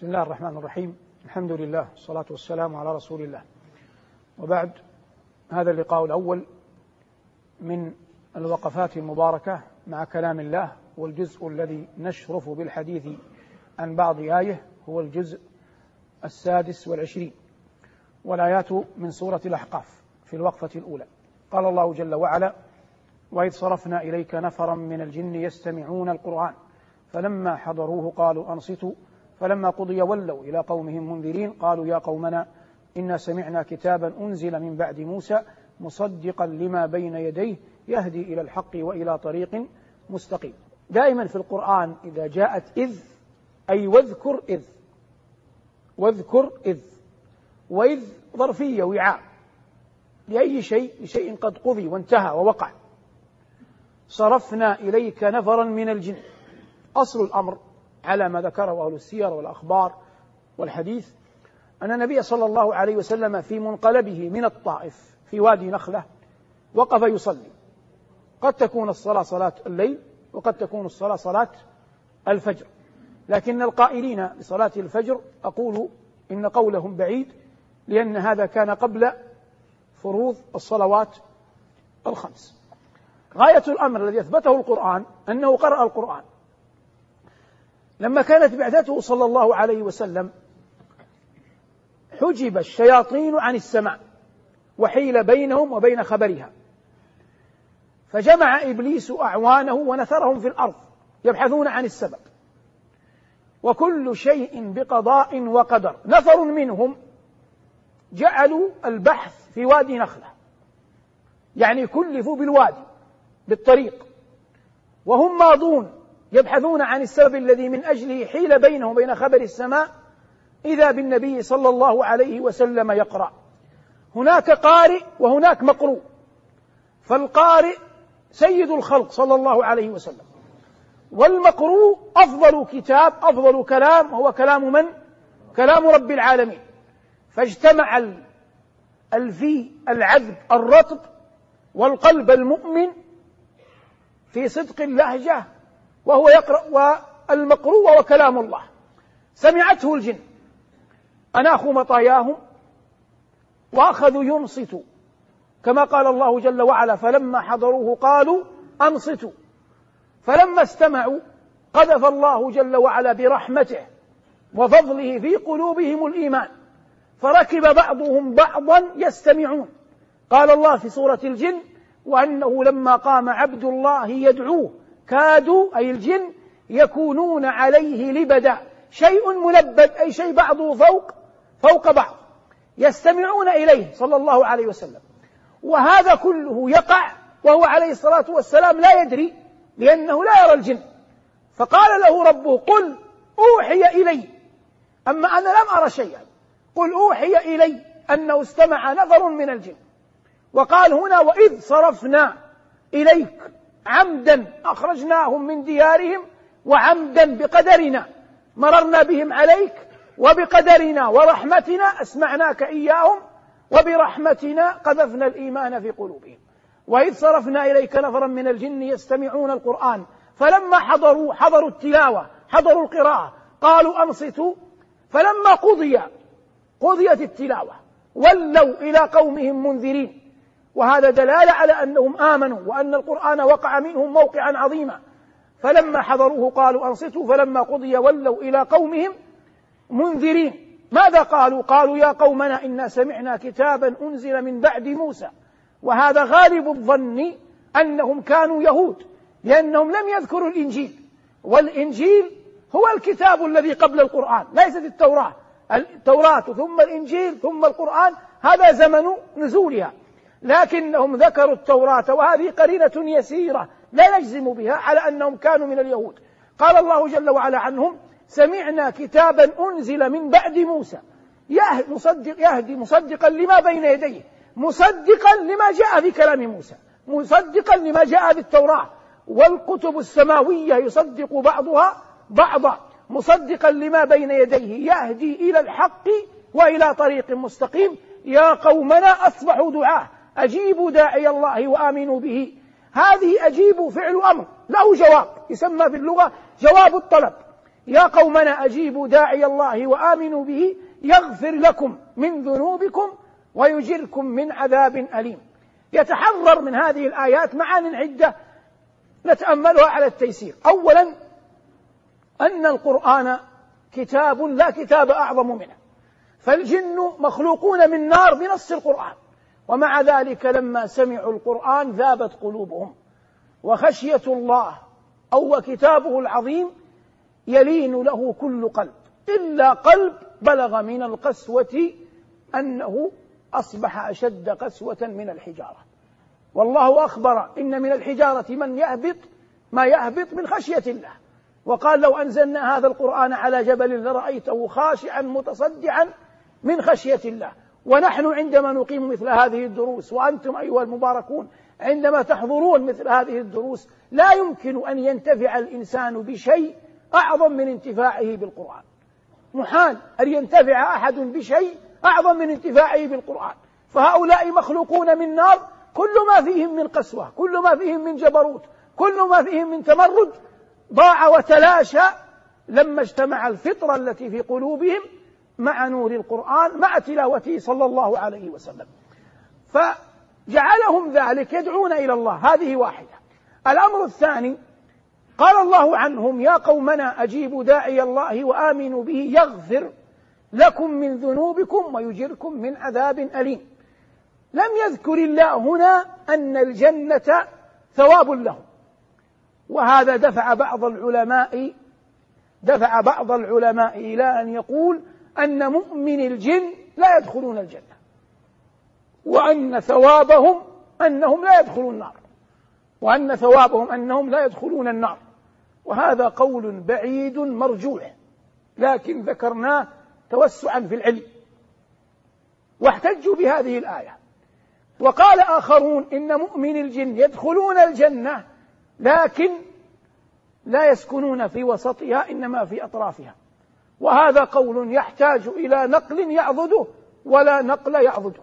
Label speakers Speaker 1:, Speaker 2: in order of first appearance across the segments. Speaker 1: بسم الله الرحمن الرحيم الحمد لله والصلاة والسلام على رسول الله وبعد هذا اللقاء الأول من الوقفات المباركة مع كلام الله والجزء الذي نشرف بالحديث عن بعض آيه هو الجزء السادس والعشرين والآيات من سورة الأحقاف في الوقفة الأولى قال الله جل وعلا وإذ صرفنا إليك نفرا من الجن يستمعون القرآن فلما حضروه قالوا أنصتوا فلما قضي ولوا إلى قومهم منذرين قالوا يا قومنا إنا سمعنا كتابا أنزل من بعد موسى مصدقا لما بين يديه يهدي إلى الحق وإلى طريق مستقيم دائما في القرآن إذا جاءت إذ أي واذكر إذ واذكر إذ وإذ ظرفية وعاء لأي شيء لشيء قد قضي وانتهى ووقع صرفنا إليك نفرا من الجن أصل الأمر على ما ذكره أهل السير والأخبار والحديث أن النبي صلى الله عليه وسلم في منقلبه من الطائف في وادي نخلة وقف يصلي قد تكون الصلاة صلاة الليل وقد تكون الصلاة صلاة الفجر لكن القائلين بصلاة الفجر أقول إن قولهم بعيد لأن هذا كان قبل فروض الصلوات الخمس غاية الأمر الذي أثبته القرآن أنه قرأ القرآن لما كانت بعثته صلى الله عليه وسلم حجب الشياطين عن السماء وحيل بينهم وبين خبرها فجمع ابليس اعوانه ونثرهم في الارض يبحثون عن السبب وكل شيء بقضاء وقدر نفر منهم جعلوا البحث في وادي نخله يعني كلفوا بالوادي بالطريق وهم ماضون يبحثون عن السبب الذي من أجله حيل بينه وبين خبر السماء إذا بالنبي صلى الله عليه وسلم يقرأ هناك قارئ وهناك مقروء فالقارئ سيد الخلق صلى الله عليه وسلم والمقروء أفضل كتاب أفضل كلام هو كلام من؟ كلام رب العالمين فاجتمع الفي العذب الرطب والقلب المؤمن في صدق اللهجة وهو يقرأ والمقروء وكلام الله سمعته الجن أناخوا مطاياهم وأخذوا ينصتوا كما قال الله جل وعلا فلما حضروه قالوا أنصتوا فلما استمعوا قذف الله جل وعلا برحمته وفضله في قلوبهم الإيمان فركب بعضهم بعضا يستمعون قال الله في سورة الجن وأنه لما قام عبد الله يدعوه كادوا أي الجن يكونون عليه لبدا شيء ملبد أي شيء بعضه فوق فوق بعض يستمعون إليه صلى الله عليه وسلم وهذا كله يقع وهو عليه الصلاة والسلام لا يدري لأنه لا يرى الجن فقال له ربه قل أوحي إلي أما أنا لم أرى شيئا قل أوحي إلي أنه استمع نفر من الجن وقال هنا وإذ صرفنا إليك عمدا أخرجناهم من ديارهم وعمدا بقدرنا مررنا بهم عليك وبقدرنا ورحمتنا أسمعناك إياهم وبرحمتنا قذفنا الإيمان في قلوبهم وإذ صرفنا إليك نفرا من الجن يستمعون القرآن فلما حضروا حضروا التلاوة حضروا القراءة قالوا أنصتوا فلما قضي قضيت التلاوة ولوا إلى قومهم منذرين وهذا دلالة على أنهم آمنوا وأن القرآن وقع منهم موقعا عظيما فلما حضروه قالوا أنصتوا فلما قضي ولوا إلى قومهم منذرين ماذا قالوا قالوا يا قومنا إنا سمعنا كتابا أنزل من بعد موسى وهذا غالب الظن أنهم كانوا يهود لأنهم لم يذكروا الإنجيل والإنجيل هو الكتاب الذي قبل القرآن ليست التوراة التوراة ثم الإنجيل ثم القرآن هذا زمن نزولها لكنهم ذكروا التوراة وهذه قرينة يسيرة لا نجزم بها على أنهم كانوا من اليهود قال الله جل وعلا عنهم سمعنا كتابا أنزل من بعد موسى مصدق يهدي مصدقا لما بين يديه مصدقا لما جاء بكلام موسى مصدقا لما جاء بالتوراة والكتب السماوية يصدق بعضها بعضا مصدقا لما بين يديه يهدي إلى الحق وإلى طريق مستقيم يا قومنا أصبحوا دعاه أجيبوا داعي الله وآمنوا به هذه أجيبوا فعل أمر له جواب يسمى في اللغة جواب الطلب يا قومنا أجيبوا داعي الله وآمنوا به يغفر لكم من ذنوبكم ويجركم من عذاب أليم يتحرر من هذه الآيات معان عدة نتأملها على التيسير أولا أن القرآن كتاب لا كتاب أعظم منه فالجن مخلوقون من نار بنص القرآن ومع ذلك لما سمعوا القرآن ذابت قلوبهم وخشية الله أو كتابه العظيم يلين له كل قلب إلا قلب بلغ من القسوة أنه أصبح أشد قسوة من الحجارة والله أخبر إن من الحجارة من يهبط ما يهبط من خشية الله وقال لو أنزلنا هذا القرآن على جبل لرأيته خاشعا متصدعا من خشية الله ونحن عندما نقيم مثل هذه الدروس وأنتم أيها المباركون عندما تحضرون مثل هذه الدروس لا يمكن أن ينتفع الإنسان بشيء أعظم من انتفاعه بالقرآن محال أن ينتفع أحد بشيء أعظم من انتفاعه بالقرآن فهؤلاء مخلوقون من نار كل ما فيهم من قسوة كل ما فيهم من جبروت كل ما فيهم من تمرد ضاع وتلاشى لما اجتمع الفطرة التي في قلوبهم مع نور القرآن مع تلاوته صلى الله عليه وسلم فجعلهم ذلك يدعون إلى الله هذه واحدة الأمر الثاني قال الله عنهم يا قومنا أجيبوا داعي الله وآمنوا به يغفر لكم من ذنوبكم ويجركم من عذاب أليم لم يذكر الله هنا أن الجنة ثواب لهم وهذا دفع بعض العلماء دفع بعض العلماء إلى أن يقول أن مؤمن الجن لا يدخلون الجنة وأن ثوابهم أنهم لا يدخلون النار وأن ثوابهم أنهم لا يدخلون النار وهذا قول بعيد مرجوح لكن ذكرناه توسعا في العلم واحتجوا بهذه الآية وقال آخرون إن مؤمن الجن يدخلون الجنة لكن لا يسكنون في وسطها إنما في أطرافها وهذا قول يحتاج إلى نقل يعضده ولا نقل يعضده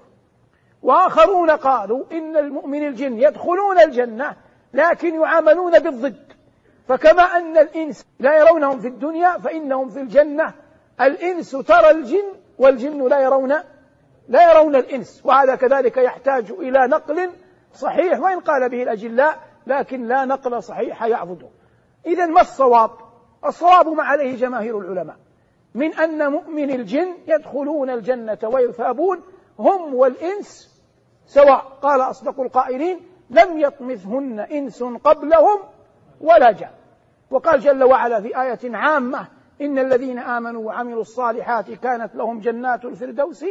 Speaker 1: وآخرون قالوا إن المؤمن الجن يدخلون الجنة لكن يعاملون بالضد فكما أن الإنس لا يرونهم في الدنيا فإنهم في الجنة الإنس ترى الجن والجن لا يرون لا يرون الإنس وهذا كذلك يحتاج إلى نقل صحيح وإن قال به الأجلاء لكن لا نقل صحيح يعضده إذا ما الصواب؟ الصواب ما عليه جماهير العلماء من أن مؤمن الجن يدخلون الجنة ويثابون هم والإنس سواء قال أصدق القائلين لم يطمثهن إنس قبلهم ولا جن وقال جل وعلا في آية عامة إن الذين آمنوا وعملوا الصالحات كانت لهم جنات الفردوس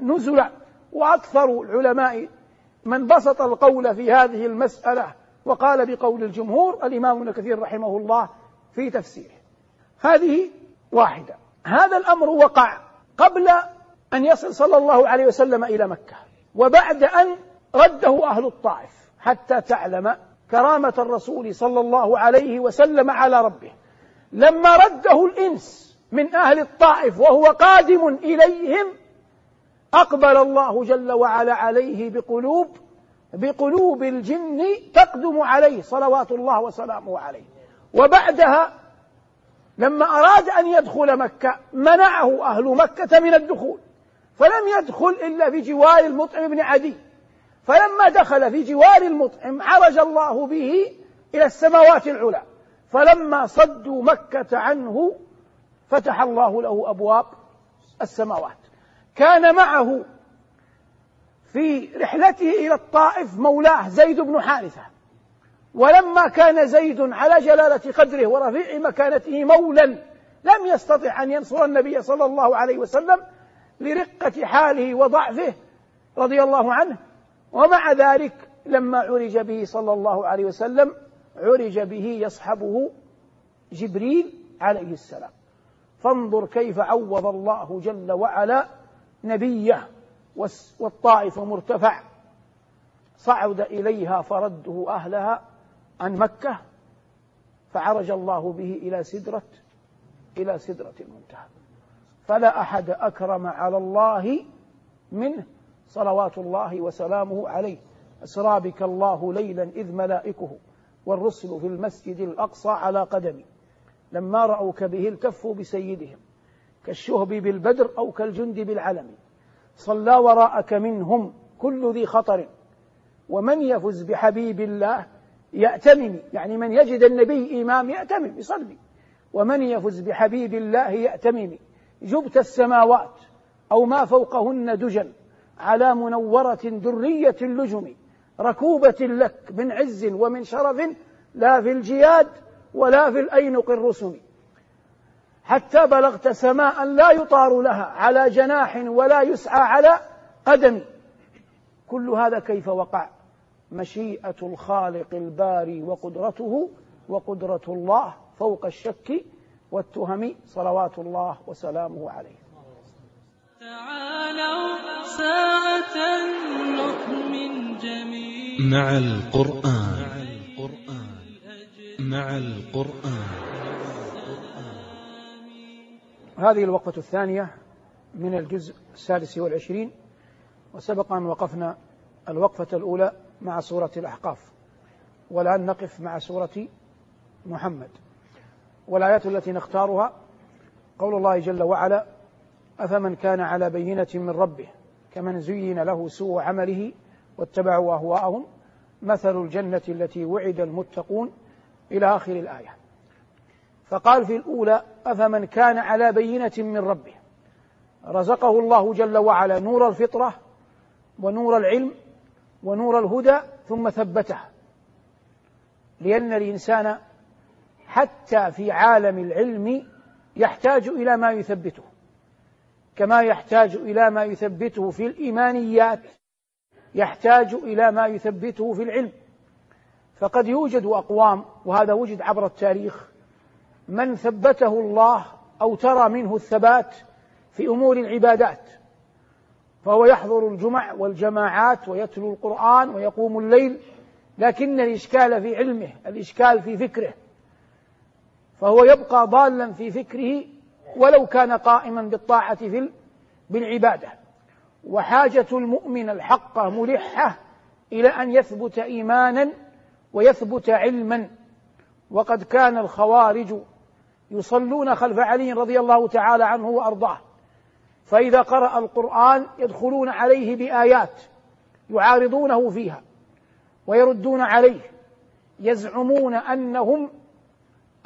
Speaker 1: نزلا وأكثر العلماء من بسط القول في هذه المسألة وقال بقول الجمهور الإمام ابن كثير رحمه الله في تفسيره هذه واحدة هذا الأمر وقع قبل أن يصل صلى الله عليه وسلم إلى مكة وبعد أن رده أهل الطائف حتى تعلم كرامة الرسول صلى الله عليه وسلم على ربه لما رده الإنس من أهل الطائف وهو قادم إليهم أقبل الله جل وعلا عليه بقلوب بقلوب الجن تقدم عليه صلوات الله وسلامه عليه وبعدها لما أراد أن يدخل مكة منعه أهل مكة من الدخول فلم يدخل إلا في جوار المطعم بن عدي فلما دخل في جوار المطعم عرج الله به إلى السماوات العلى فلما صدوا مكة عنه فتح الله له أبواب السماوات كان معه في رحلته إلى الطائف مولاه زيد بن حارثة ولما كان زيد على جلالة قدره ورفيع مكانته مولا لم يستطع أن ينصر النبي صلى الله عليه وسلم لرقة حاله وضعفه رضي الله عنه ومع ذلك لما عرج به صلى الله عليه وسلم عرج به يصحبه جبريل عليه السلام فانظر كيف عوض الله جل وعلا نبيه والطائف مرتفع صعد إليها فرده أهلها عن مكة فعرج الله به إلى سدرة إلى سدرة المنتهى فلا أحد أكرم على الله منه صلوات الله وسلامه عليه أسرى بك الله ليلا إذ ملائكه والرسل في المسجد الأقصى على قدمي لما رأوك به التفوا بسيدهم كالشهب بالبدر أو كالجند بالعلم صلى وراءك منهم كل ذي خطر ومن يفز بحبيب الله يأتمم يعني من يجد النبي إمام يأتمم يصلي ومن يفز بحبيب الله يأتمم جبت السماوات أو ما فوقهن دجا على منورة درية اللجم ركوبة لك من عز ومن شرف لا في الجياد ولا في الأينق الرسم حتى بلغت سماء لا يطار لها على جناح ولا يسعى على قدم كل هذا كيف وقع مشيئة الخالق الباري وقدرته وقدرة الله فوق الشك والتهم صلوات الله وسلامه عليه تعالوا ساعة نؤمن جميعا مع القرآن مع القرآن هذه الوقفة الثانية من الجزء السادس والعشرين وسبق أن وقفنا الوقفة الأولى مع سورة الأحقاف والآن نقف مع سورة محمد والآيات التي نختارها قول الله جل وعلا أفمن كان على بينة من ربه كمن زين له سوء عمله واتبعوا أهواءهم مثل الجنة التي وعد المتقون إلى آخر الآية فقال في الأولى أفمن كان على بينة من ربه رزقه الله جل وعلا نور الفطرة ونور العلم ونور الهدى ثم ثبته لأن الإنسان حتى في عالم العلم يحتاج إلى ما يثبته كما يحتاج إلى ما يثبته في الإيمانيات يحتاج إلى ما يثبته في العلم فقد يوجد أقوام وهذا وجد عبر التاريخ من ثبته الله أو ترى منه الثبات في أمور العبادات فهو يحضر الجمع والجماعات ويتلو القرآن ويقوم الليل لكن الإشكال في علمه الإشكال في فكره فهو يبقى ضالا في فكره ولو كان قائما بالطاعة في بالعبادة وحاجة المؤمن الحق ملحة إلى أن يثبت إيمانا ويثبت علما وقد كان الخوارج يصلون خلف علي رضي الله تعالى عنه وأرضاه فإذا قرأ القرآن يدخلون عليه بآيات يعارضونه فيها ويردون عليه يزعمون أنهم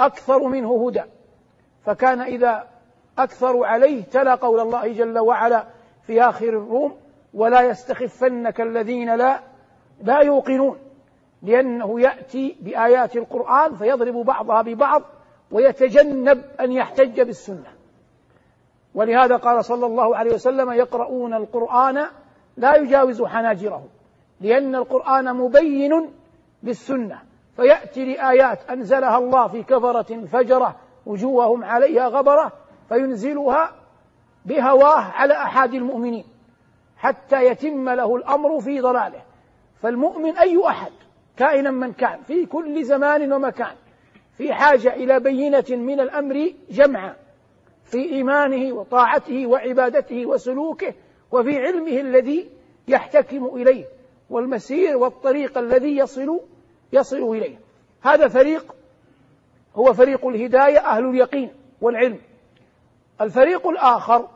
Speaker 1: أكثر منه هدى فكان إذا أكثر عليه تلا قول الله جل وعلا في آخر الروم ولا يستخفنك الذين لا لا يوقنون لأنه يأتي بآيات القرآن فيضرب بعضها ببعض ويتجنب أن يحتج بالسنة ولهذا قال صلى الله عليه وسلم يقرؤون القرآن لا يجاوز حناجرهم لأن القرآن مبين للسنة فيأتي لآيات أنزلها الله في كفرة فجرة وجوههم عليها غبرة فينزلها بهواه على أحد المؤمنين حتى يتم له الأمر في ضلاله فالمؤمن أي أحد كائنا من كان في كل زمان ومكان في حاجة إلى بينة من الأمر جمعا في إيمانه وطاعته وعبادته وسلوكه وفي علمه الذي يحتكم إليه والمسير والطريق الذي يصل يصل إليه هذا فريق هو فريق الهداية أهل اليقين والعلم الفريق الآخر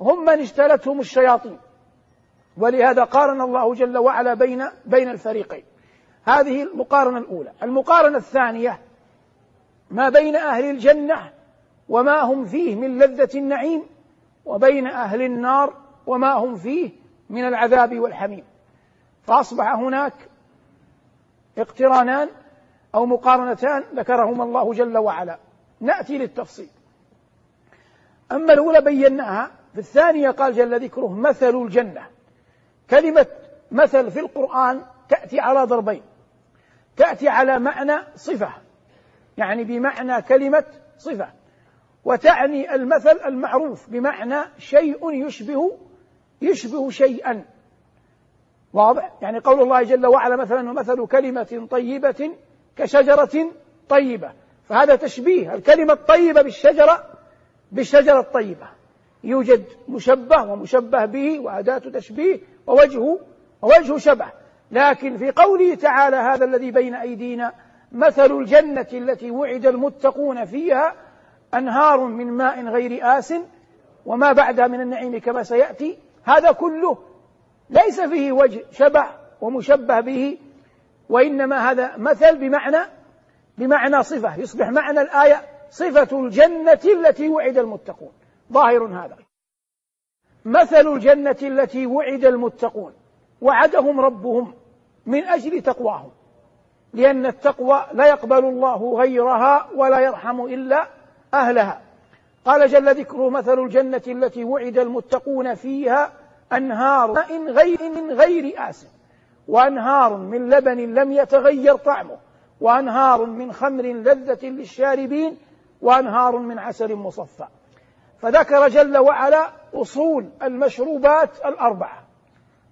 Speaker 1: هم من اجتلتهم الشياطين ولهذا قارن الله جل وعلا بين بين الفريقين هذه المقارنة الأولى المقارنة الثانية ما بين أهل الجنة وما هم فيه من لذة النعيم وبين أهل النار وما هم فيه من العذاب والحميم فأصبح هناك اقترانان أو مقارنتان ذكرهما الله جل وعلا نأتي للتفصيل أما الأولى بيناها في الثانية قال جل ذكره مثل الجنة كلمة مثل في القرآن تأتي على ضربين تأتي على معنى صفة يعني بمعنى كلمة صفة وتعني المثل المعروف بمعنى شيء يشبه يشبه شيئا واضح يعني قول الله جل وعلا مثلا ومثل كلمة طيبة كشجرة طيبة فهذا تشبيه الكلمة الطيبة بالشجرة بالشجرة الطيبة يوجد مشبه ومشبه به وأداة تشبيه ووجه ووجه شبه لكن في قوله تعالى هذا الذي بين أيدينا مثل الجنة التي وعد المتقون فيها أنهار من ماء غير آس وما بعدها من النعيم كما سيأتي هذا كله ليس فيه وجه شبه ومشبه به وإنما هذا مثل بمعنى بمعنى صفة يصبح معنى الآية صفة الجنة التي وعد المتقون ظاهر هذا مثل الجنة التي وعد المتقون وعدهم ربهم من أجل تقواهم لأن التقوى لا يقبل الله غيرها ولا يرحم إلا أهلها قال جل ذكره مثل الجنة التي وعد المتقون فيها أنهار ماء غير من غير آس وأنهار من لبن لم يتغير طعمه وأنهار من خمر لذة للشاربين وأنهار من عسل مصفى فذكر جل وعلا أصول المشروبات الأربعة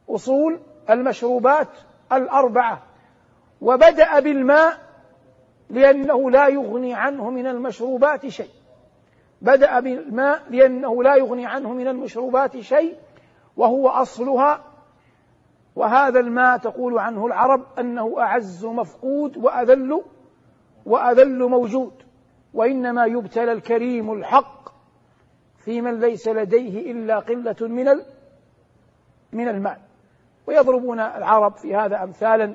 Speaker 1: أصول المشروبات الأربعة وبدأ بالماء لأنه لا يغني عنه من المشروبات شيء بدأ بالماء لأنه لا يغني عنه من المشروبات شيء وهو أصلها وهذا الماء تقول عنه العرب أنه أعز مفقود وأذل وأذل موجود وإنما يبتلى الكريم الحق في من ليس لديه إلا قلة من من المال ويضربون العرب في هذا أمثالا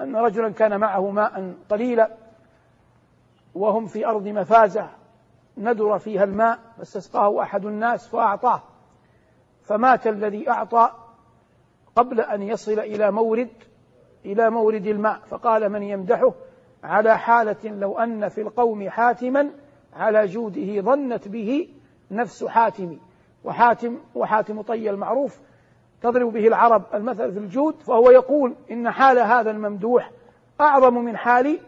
Speaker 1: أن رجلا كان معه ماء قليلا وهم في أرض مفازة ندر فيها الماء فاستسقاه أحد الناس فأعطاه فمات الذي أعطى قبل أن يصل إلى مورد إلى مورد الماء فقال من يمدحه على حالة لو أن في القوم حاتما على جوده ظنت به نفس حاتم وحاتم وحاتم طي المعروف تضرب به العرب المثل في الجود فهو يقول إن حال هذا الممدوح أعظم من حال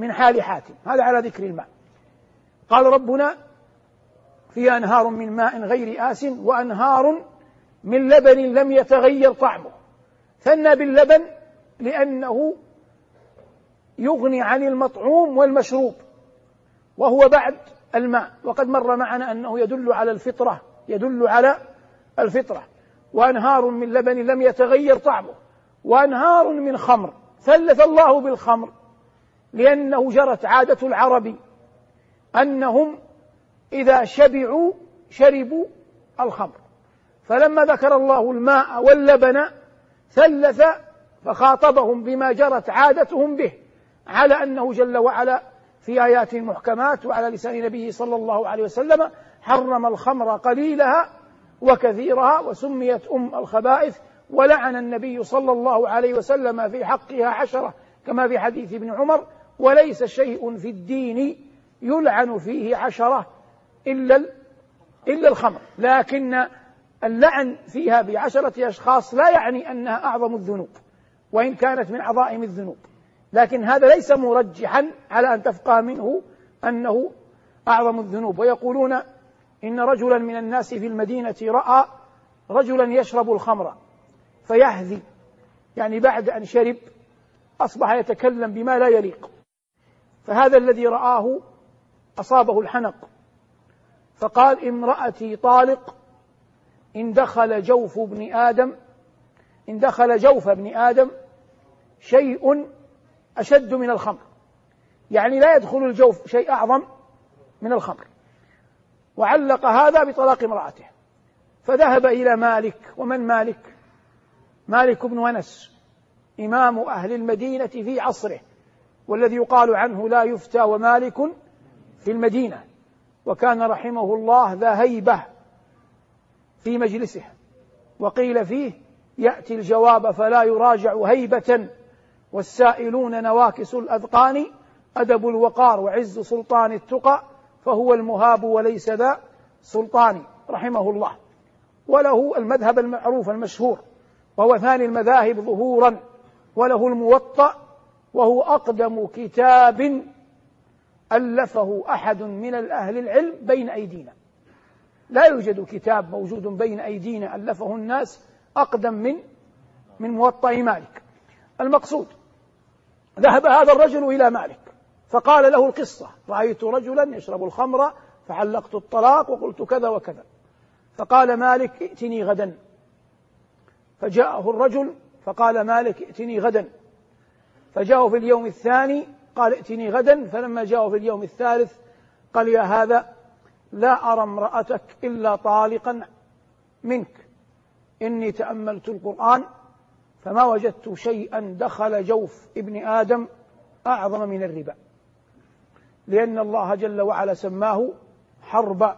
Speaker 1: من حال حاتم هذا على ذكر الماء قال ربنا في أنهار من ماء غير آس وأنهار من لبن لم يتغير طعمه ثنى باللبن لأنه يغني عن المطعوم والمشروب وهو بعد الماء وقد مر معنا أنه يدل على الفطرة يدل على الفطرة وأنهار من لبن لم يتغير طعمه وأنهار من خمر ثلث الله بالخمر لأنه جرت عادة العرب أنهم إذا شبعوا شربوا الخمر فلما ذكر الله الماء واللبن ثلث فخاطبهم بما جرت عادتهم به على أنه جل وعلا في آيات محكمات وعلى لسان نبيه صلى الله عليه وسلم حرم الخمر قليلها وكثيرها وسميت أم الخبائث ولعن النبي صلى الله عليه وسلم في حقها عشرة كما في حديث ابن عمر وليس شيء في الدين يلعن فيه عشرة إلا إلا الخمر لكن اللعن فيها بعشرة أشخاص لا يعني أنها أعظم الذنوب وإن كانت من عظائم الذنوب لكن هذا ليس مرجحا على أن تفقه منه أنه أعظم الذنوب ويقولون إن رجلا من الناس في المدينة رأى رجلا يشرب الخمر فيهذي يعني بعد أن شرب أصبح يتكلم بما لا يليق فهذا الذي رآه أصابه الحنق فقال امرأتي طالق إن دخل جوف ابن آدم إن دخل جوف ابن آدم شيء أشد من الخمر يعني لا يدخل الجوف شيء أعظم من الخمر وعلق هذا بطلاق امرأته فذهب إلى مالك ومن مالك؟ مالك بن أنس إمام أهل المدينة في عصره والذي يقال عنه لا يفتى ومالك في المدينة وكان رحمه الله ذا هيبة في مجلسه وقيل فيه يأتي الجواب فلا يراجع هيبة والسائلون نواكس الأذقان أدب الوقار وعز سلطان التقى فهو المهاب وليس ذا سلطان رحمه الله وله المذهب المعروف المشهور وهو ثاني المذاهب ظهورا وله الموطأ وهو أقدم كتاب ألفه أحد من أهل العلم بين أيدينا لا يوجد كتاب موجود بين أيدينا ألفه الناس أقدم من من موطأ مالك المقصود ذهب هذا الرجل إلى مالك فقال له القصة رأيت رجلا يشرب الخمر فعلقت الطلاق وقلت كذا وكذا فقال مالك ائتني غدا فجاءه الرجل فقال مالك ائتني غدا فجاءوا في اليوم الثاني قال ائتني غدا فلما جاءوا في اليوم الثالث قال يا هذا لا أرى امرأتك إلا طالقا منك إني تأملت القرآن فما وجدت شيئا دخل جوف ابن آدم أعظم من الربا لأن الله جل وعلا سماه حربا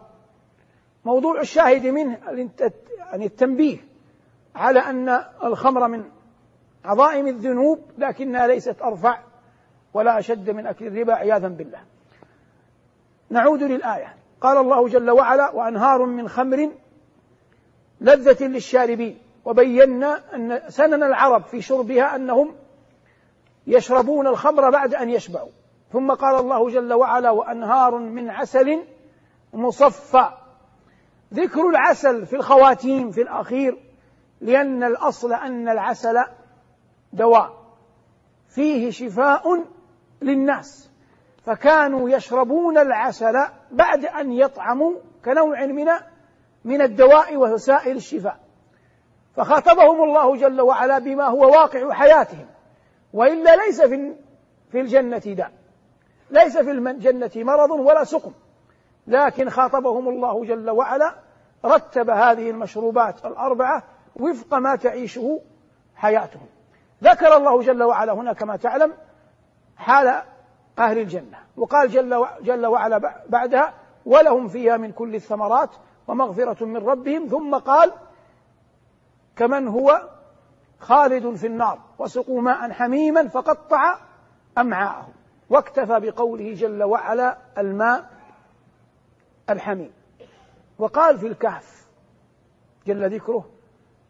Speaker 1: موضوع الشاهد منه يعني, يعني التنبيه على أن الخمر من عظائم الذنوب لكنها ليست أرفع ولا أشد من أكل الربا عياذا بالله نعود للآية قال الله جل وعلا وأنهار من خمر لذة للشاربين وبينا أن سنن العرب في شربها أنهم يشربون الخمر بعد أن يشبعوا ثم قال الله جل وعلا وأنهار من عسل مصفى ذكر العسل في الخواتيم في الأخير لأن الأصل أن العسل دواء فيه شفاء للناس فكانوا يشربون العسل بعد أن يطعموا كنوع من من الدواء وسائل الشفاء فخاطبهم الله جل وعلا بما هو واقع حياتهم وإلا ليس في في الجنة داء ليس في الجنة مرض ولا سقم لكن خاطبهم الله جل وعلا رتب هذه المشروبات الأربعة وفق ما تعيشه حياتهم ذكر الله جل وعلا هنا كما تعلم حال أهل الجنة وقال جل, جل وعلا بعدها ولهم فيها من كل الثمرات ومغفرة من ربهم ثم قال كمن هو خالد في النار وسقوا ماء حميما فقطع أمعاءهم واكتفى بقوله جل وعلا الماء الحميم وقال في الكهف جل ذكره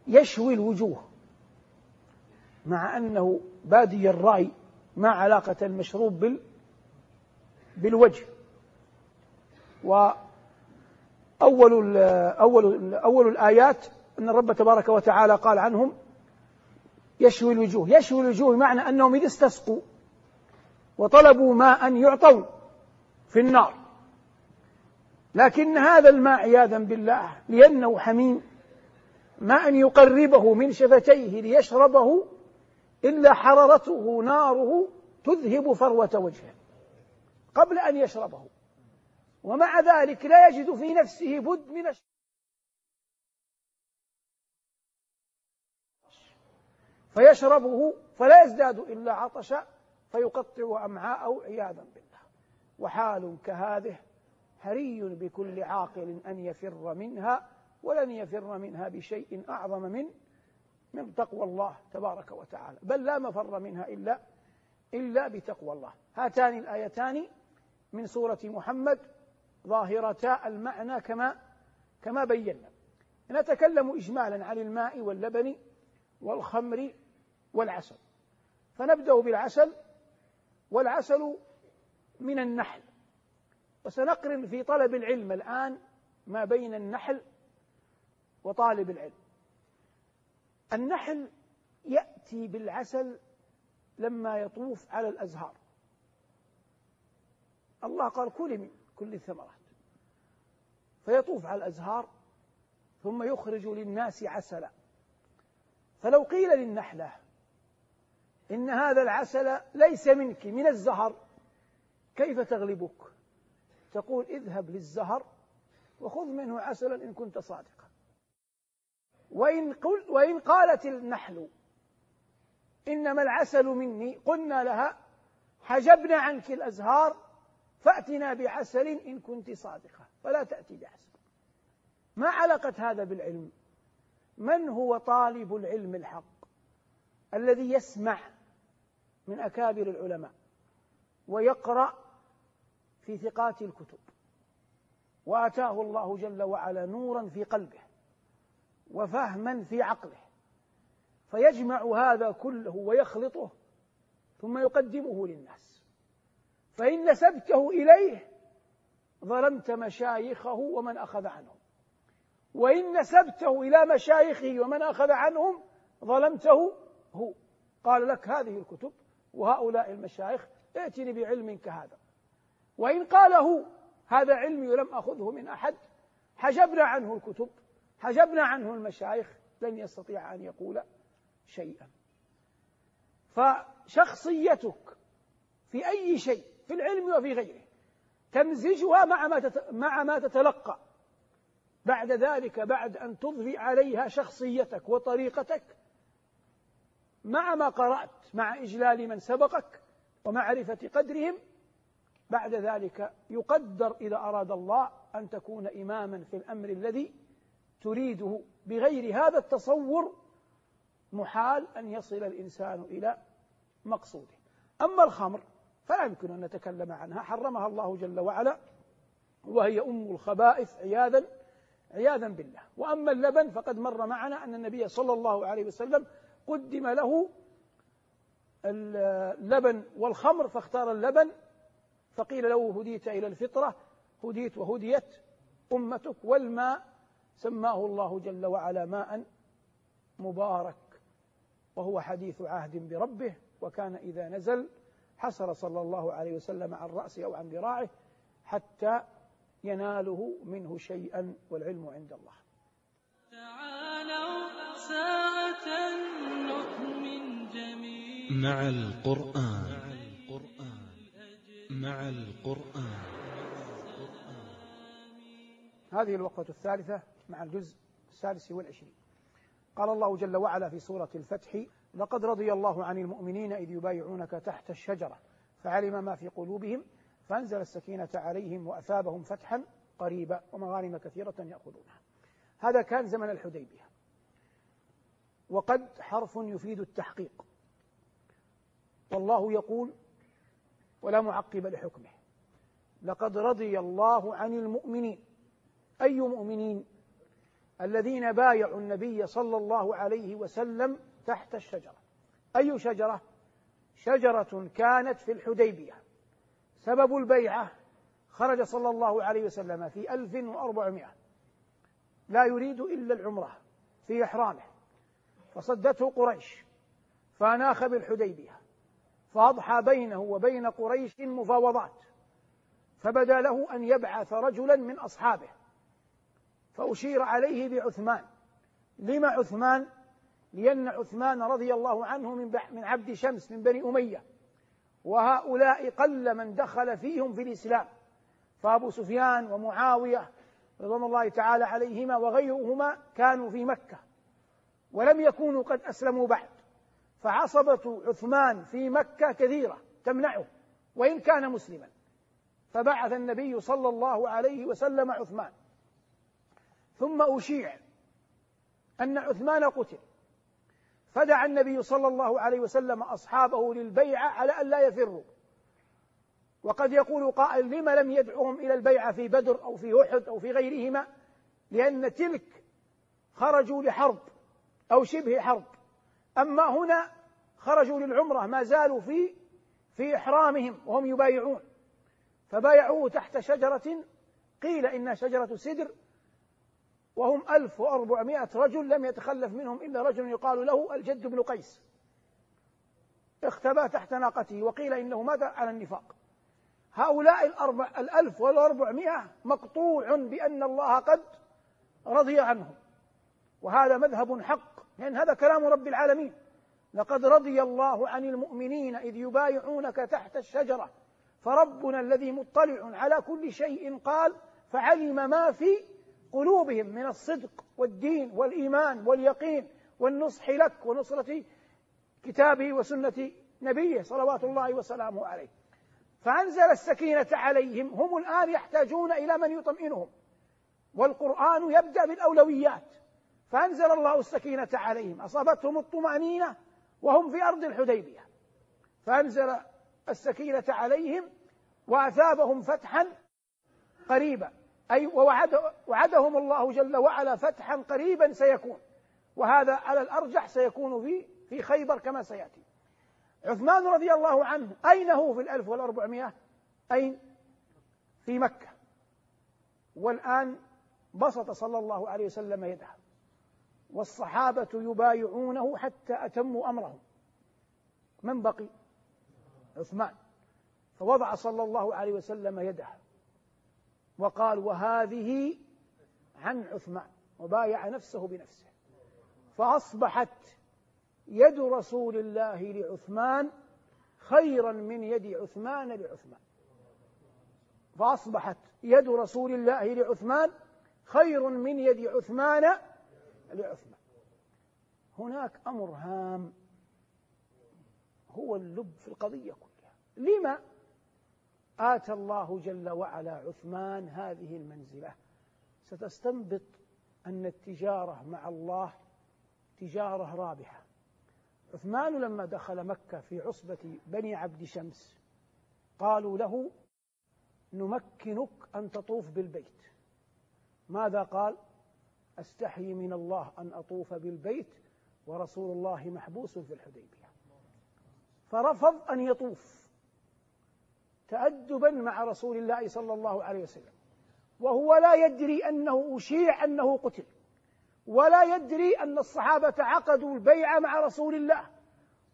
Speaker 1: يشوي الوجوه مع أنه بادي الرأي ما علاقة المشروب بال بالوجه وأول أول أول الآيات أن الرب تبارك وتعالى قال عنهم يشوي الوجوه يشوي الوجوه بمعنى أنهم إذا استسقوا وطلبوا ماء يعطوا في النار لكن هذا الماء عياذا بالله لأنه حميم ما أن يقربه من شفتيه ليشربه إلا حرارته ناره تذهب فروة وجهه قبل أن يشربه ومع ذلك لا يجد في نفسه بد من الشرب فيشربه فلا يزداد إلا عطشا فيقطع أمعاءه عياذا بالله وحال كهذه حري بكل عاقل أن يفر منها ولن يفر منها بشيء أعظم من من تقوى الله تبارك وتعالى بل لا مفر منها إلا إلا بتقوى الله هاتان الآيتان من سورة محمد ظاهرتا المعنى كما كما بينا نتكلم إجمالا عن الماء واللبن والخمر والعسل فنبدأ بالعسل والعسل من النحل وسنقرن في طلب العلم الآن ما بين النحل وطالب العلم النحل يأتي بالعسل لما يطوف على الأزهار الله قال كلي من كل الثمرات فيطوف على الأزهار ثم يخرج للناس عسلا فلو قيل للنحلة إن هذا العسل ليس منك من الزهر كيف تغلبك تقول اذهب للزهر وخذ منه عسلا إن كنت صادقا وإن, قل وإن قالت النحل إنما العسل مني قلنا لها حجبنا عنك الأزهار فأتنا بعسل إن كنت صادقة فلا تأتي بعسل ما علاقة هذا بالعلم من هو طالب العلم الحق الذي يسمع من أكابر العلماء ويقرأ في ثقات الكتب وآتاه الله جل وعلا نورا في قلبه وفهما في عقله فيجمع هذا كله ويخلطه ثم يقدمه للناس فإن نسبته إليه ظلمت مشايخه ومن أخذ عنهم وإن نسبته إلى مشايخه ومن أخذ عنهم ظلمته هو قال لك هذه الكتب وهؤلاء المشايخ ائتني بعلم كهذا وإن قال هو هذا علمي ولم أخذه من أحد حجبنا عنه الكتب حجبنا عنه المشايخ لن يستطيع أن يقول شيئا فشخصيتك في أي شيء في العلم وفي غيره تمزجها مع ما مع ما تتلقى بعد ذلك بعد أن تضفي عليها شخصيتك وطريقتك مع ما قرأت مع إجلال من سبقك ومعرفة قدرهم بعد ذلك يقدر إذا أراد الله أن تكون إماما في الأمر الذي تريده بغير هذا التصور محال أن يصل الإنسان إلى مقصوده أما الخمر فلا يمكن أن نتكلم عنها حرمها الله جل وعلا وهي أم الخبائث عياذا عياذا بالله وأما اللبن فقد مر معنا أن النبي صلى الله عليه وسلم قدم له اللبن والخمر فاختار اللبن فقيل له هديت إلى الفطرة هديت وهديت أمتك والماء سماه الله جل وعلا ماء مبارك وهو حديث عهد بربه وكان إذا نزل حسر صلى الله عليه وسلم عن رأسه أو عن ذراعه حتى يناله منه شيئا والعلم عند الله تعالوا ساعة نؤمن جميعا مع القرآن مع القرآن هذه الوقفة الثالثة مع الجزء السادس والعشرين قال الله جل وعلا في سورة الفتح لقد رضي الله عن المؤمنين إذ يبايعونك تحت الشجرة فعلم ما في قلوبهم فأنزل السكينة عليهم وأثابهم فتحا قريبا ومغانم كثيرة يأخذونها هذا كان زمن الحديبية وقد حرف يفيد التحقيق والله يقول ولا معقب لحكمه لقد رضي الله عن المؤمنين أي مؤمنين الذين بايعوا النبي صلى الله عليه وسلم تحت الشجرة أي شجرة؟ شجرة كانت في الحديبية سبب البيعة خرج صلى الله عليه وسلم في 1400 لا يريد إلا العمرة في إحرامه فصدته قريش فأناخ بالحديبية فأضحى بينه وبين قريش مفاوضات فبدا له أن يبعث رجلا من أصحابه فأشير عليه بعثمان لما عثمان لأن عثمان رضي الله عنه من من عبد شمس من بني أمية وهؤلاء قل من دخل فيهم في الإسلام فأبو سفيان ومعاوية رضوان الله تعالى عليهما وغيرهما كانوا في مكة ولم يكونوا قد أسلموا بعد فعصبة عثمان في مكة كثيرة تمنعه وإن كان مسلما فبعث النبي صلى الله عليه وسلم عثمان ثم أشيع أن عثمان قتل فدعا النبي صلى الله عليه وسلم أصحابه للبيعة على أن لا يفروا وقد يقول قائل لم لم يدعهم إلى البيعة في بدر أو في أحد أو في غيرهما لأن تلك خرجوا لحرب أو شبه حرب أما هنا خرجوا للعمرة ما زالوا في في إحرامهم وهم يبايعون فبايعوه تحت شجرة قيل إنها شجرة سدر وهم 1400 رجل لم يتخلف منهم إلا رجل يقال له الجد بن قيس اختبى تحت ناقته وقيل إنه مات على النفاق هؤلاء الأربع الألف والأربعمائة مقطوع بأن الله قد رضي عنهم وهذا مذهب حق لأن هذا كلام رب العالمين لقد رضي الله عن المؤمنين إذ يبايعونك تحت الشجرة فربنا الذي مطلع على كل شيء قال فعلم ما في قلوبهم من الصدق والدين والإيمان واليقين والنصح لك ونصرة كتابه وسنة نبيه صلوات الله وسلامه عليه فأنزل السكينة عليهم هم الآن يحتاجون إلى من يطمئنهم والقرآن يبدأ بالأولويات فأنزل الله السكينة عليهم أصابتهم الطمأنينة وهم في أرض الحديبية فأنزل السكينة عليهم وأثابهم فتحا قريبا أي ووعد وعدهم الله جل وعلا فتحا قريبا سيكون وهذا على الأرجح سيكون في في خيبر كما سيأتي عثمان رضي الله عنه أين هو في الألف والأربعمائة أين في مكة والآن بسط صلى الله عليه وسلم يده والصحابة يبايعونه حتى أتموا أمرهم من بقي عثمان فوضع صلى الله عليه وسلم يده وقال وهذه عن عثمان وبايع نفسه بنفسه فأصبحت يد رسول الله لعثمان خيرا من يد عثمان لعثمان فأصبحت يد رسول الله لعثمان خير من يد عثمان لعثمان هناك أمر هام هو اللب في القضية كلها لما آتى الله جل وعلا عثمان هذه المنزلة ستستنبط أن التجارة مع الله تجارة رابحة عثمان لما دخل مكة في عصبة بني عبد شمس قالوا له نمكنك أن تطوف بالبيت ماذا قال أستحي من الله أن أطوف بالبيت ورسول الله محبوس في الحديبية فرفض أن يطوف تأدبا مع رسول الله صلى الله عليه وسلم وهو لا يدري أنه أشيع أنه قتل ولا يدري أن الصحابة عقدوا البيعة مع رسول الله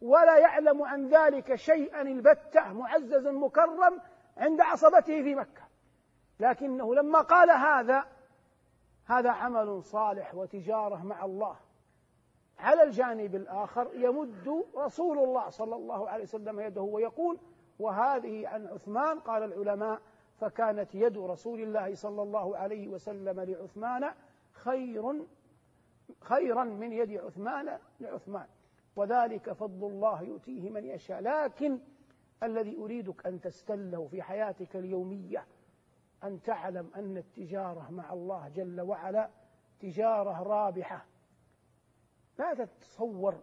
Speaker 1: ولا يعلم عن ذلك شيئا البتة معزز مكرم عند عصبته في مكة لكنه لما قال هذا هذا عمل صالح وتجارة مع الله على الجانب الآخر يمد رسول الله صلى الله عليه وسلم يده ويقول وهذه عن عثمان قال العلماء فكانت يد رسول الله صلى الله عليه وسلم لعثمان خير خيرا من يد عثمان لعثمان وذلك فضل الله يؤتيه من يشاء لكن الذي اريدك ان تستله في حياتك اليوميه ان تعلم ان التجاره مع الله جل وعلا تجاره رابحه لا تتصور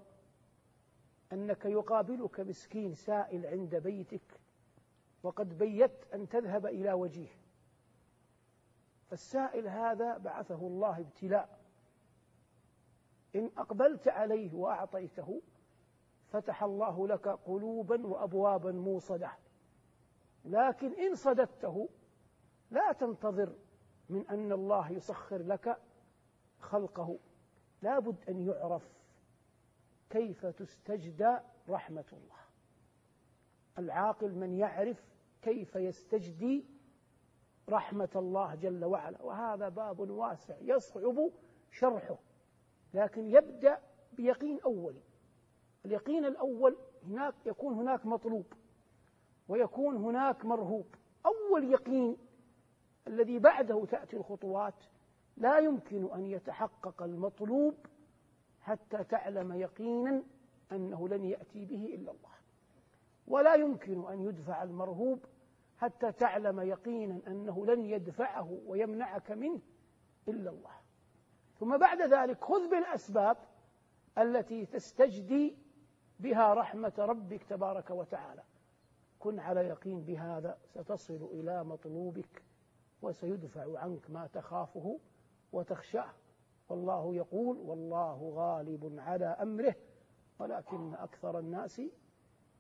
Speaker 1: أنك يقابلك مسكين سائل عند بيتك وقد بيت أن تذهب إلى وجيه فالسائل هذا بعثه الله ابتلاء إن أقبلت عليه وأعطيته فتح الله لك قلوبا وأبوابا موصدة لكن إن صددته لا تنتظر من أن الله يسخر لك خلقه لابد أن يعرف كيف تستجدى رحمة الله العاقل من يعرف كيف يستجدي رحمة الله جل وعلا وهذا باب واسع يصعب شرحه لكن يبدأ بيقين أولي اليقين الأول هناك يكون هناك مطلوب ويكون هناك مرهوب أول يقين الذي بعده تأتي الخطوات لا يمكن أن يتحقق المطلوب حتى تعلم يقينا أنه لن يأتي به إلا الله ولا يمكن أن يدفع المرهوب حتى تعلم يقينا أنه لن يدفعه ويمنعك منه إلا الله ثم بعد ذلك خذ بالأسباب التي تستجدي بها رحمة ربك تبارك وتعالى كن على يقين بهذا ستصل إلى مطلوبك وسيدفع عنك ما تخافه وتخشاه والله يقول والله غالب على امره ولكن اكثر الناس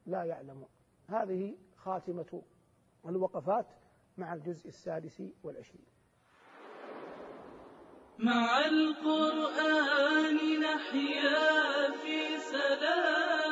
Speaker 1: لا يعلمون هذه خاتمه الوقفات مع الجزء السادس والعشرين مع القران نحيا في سلام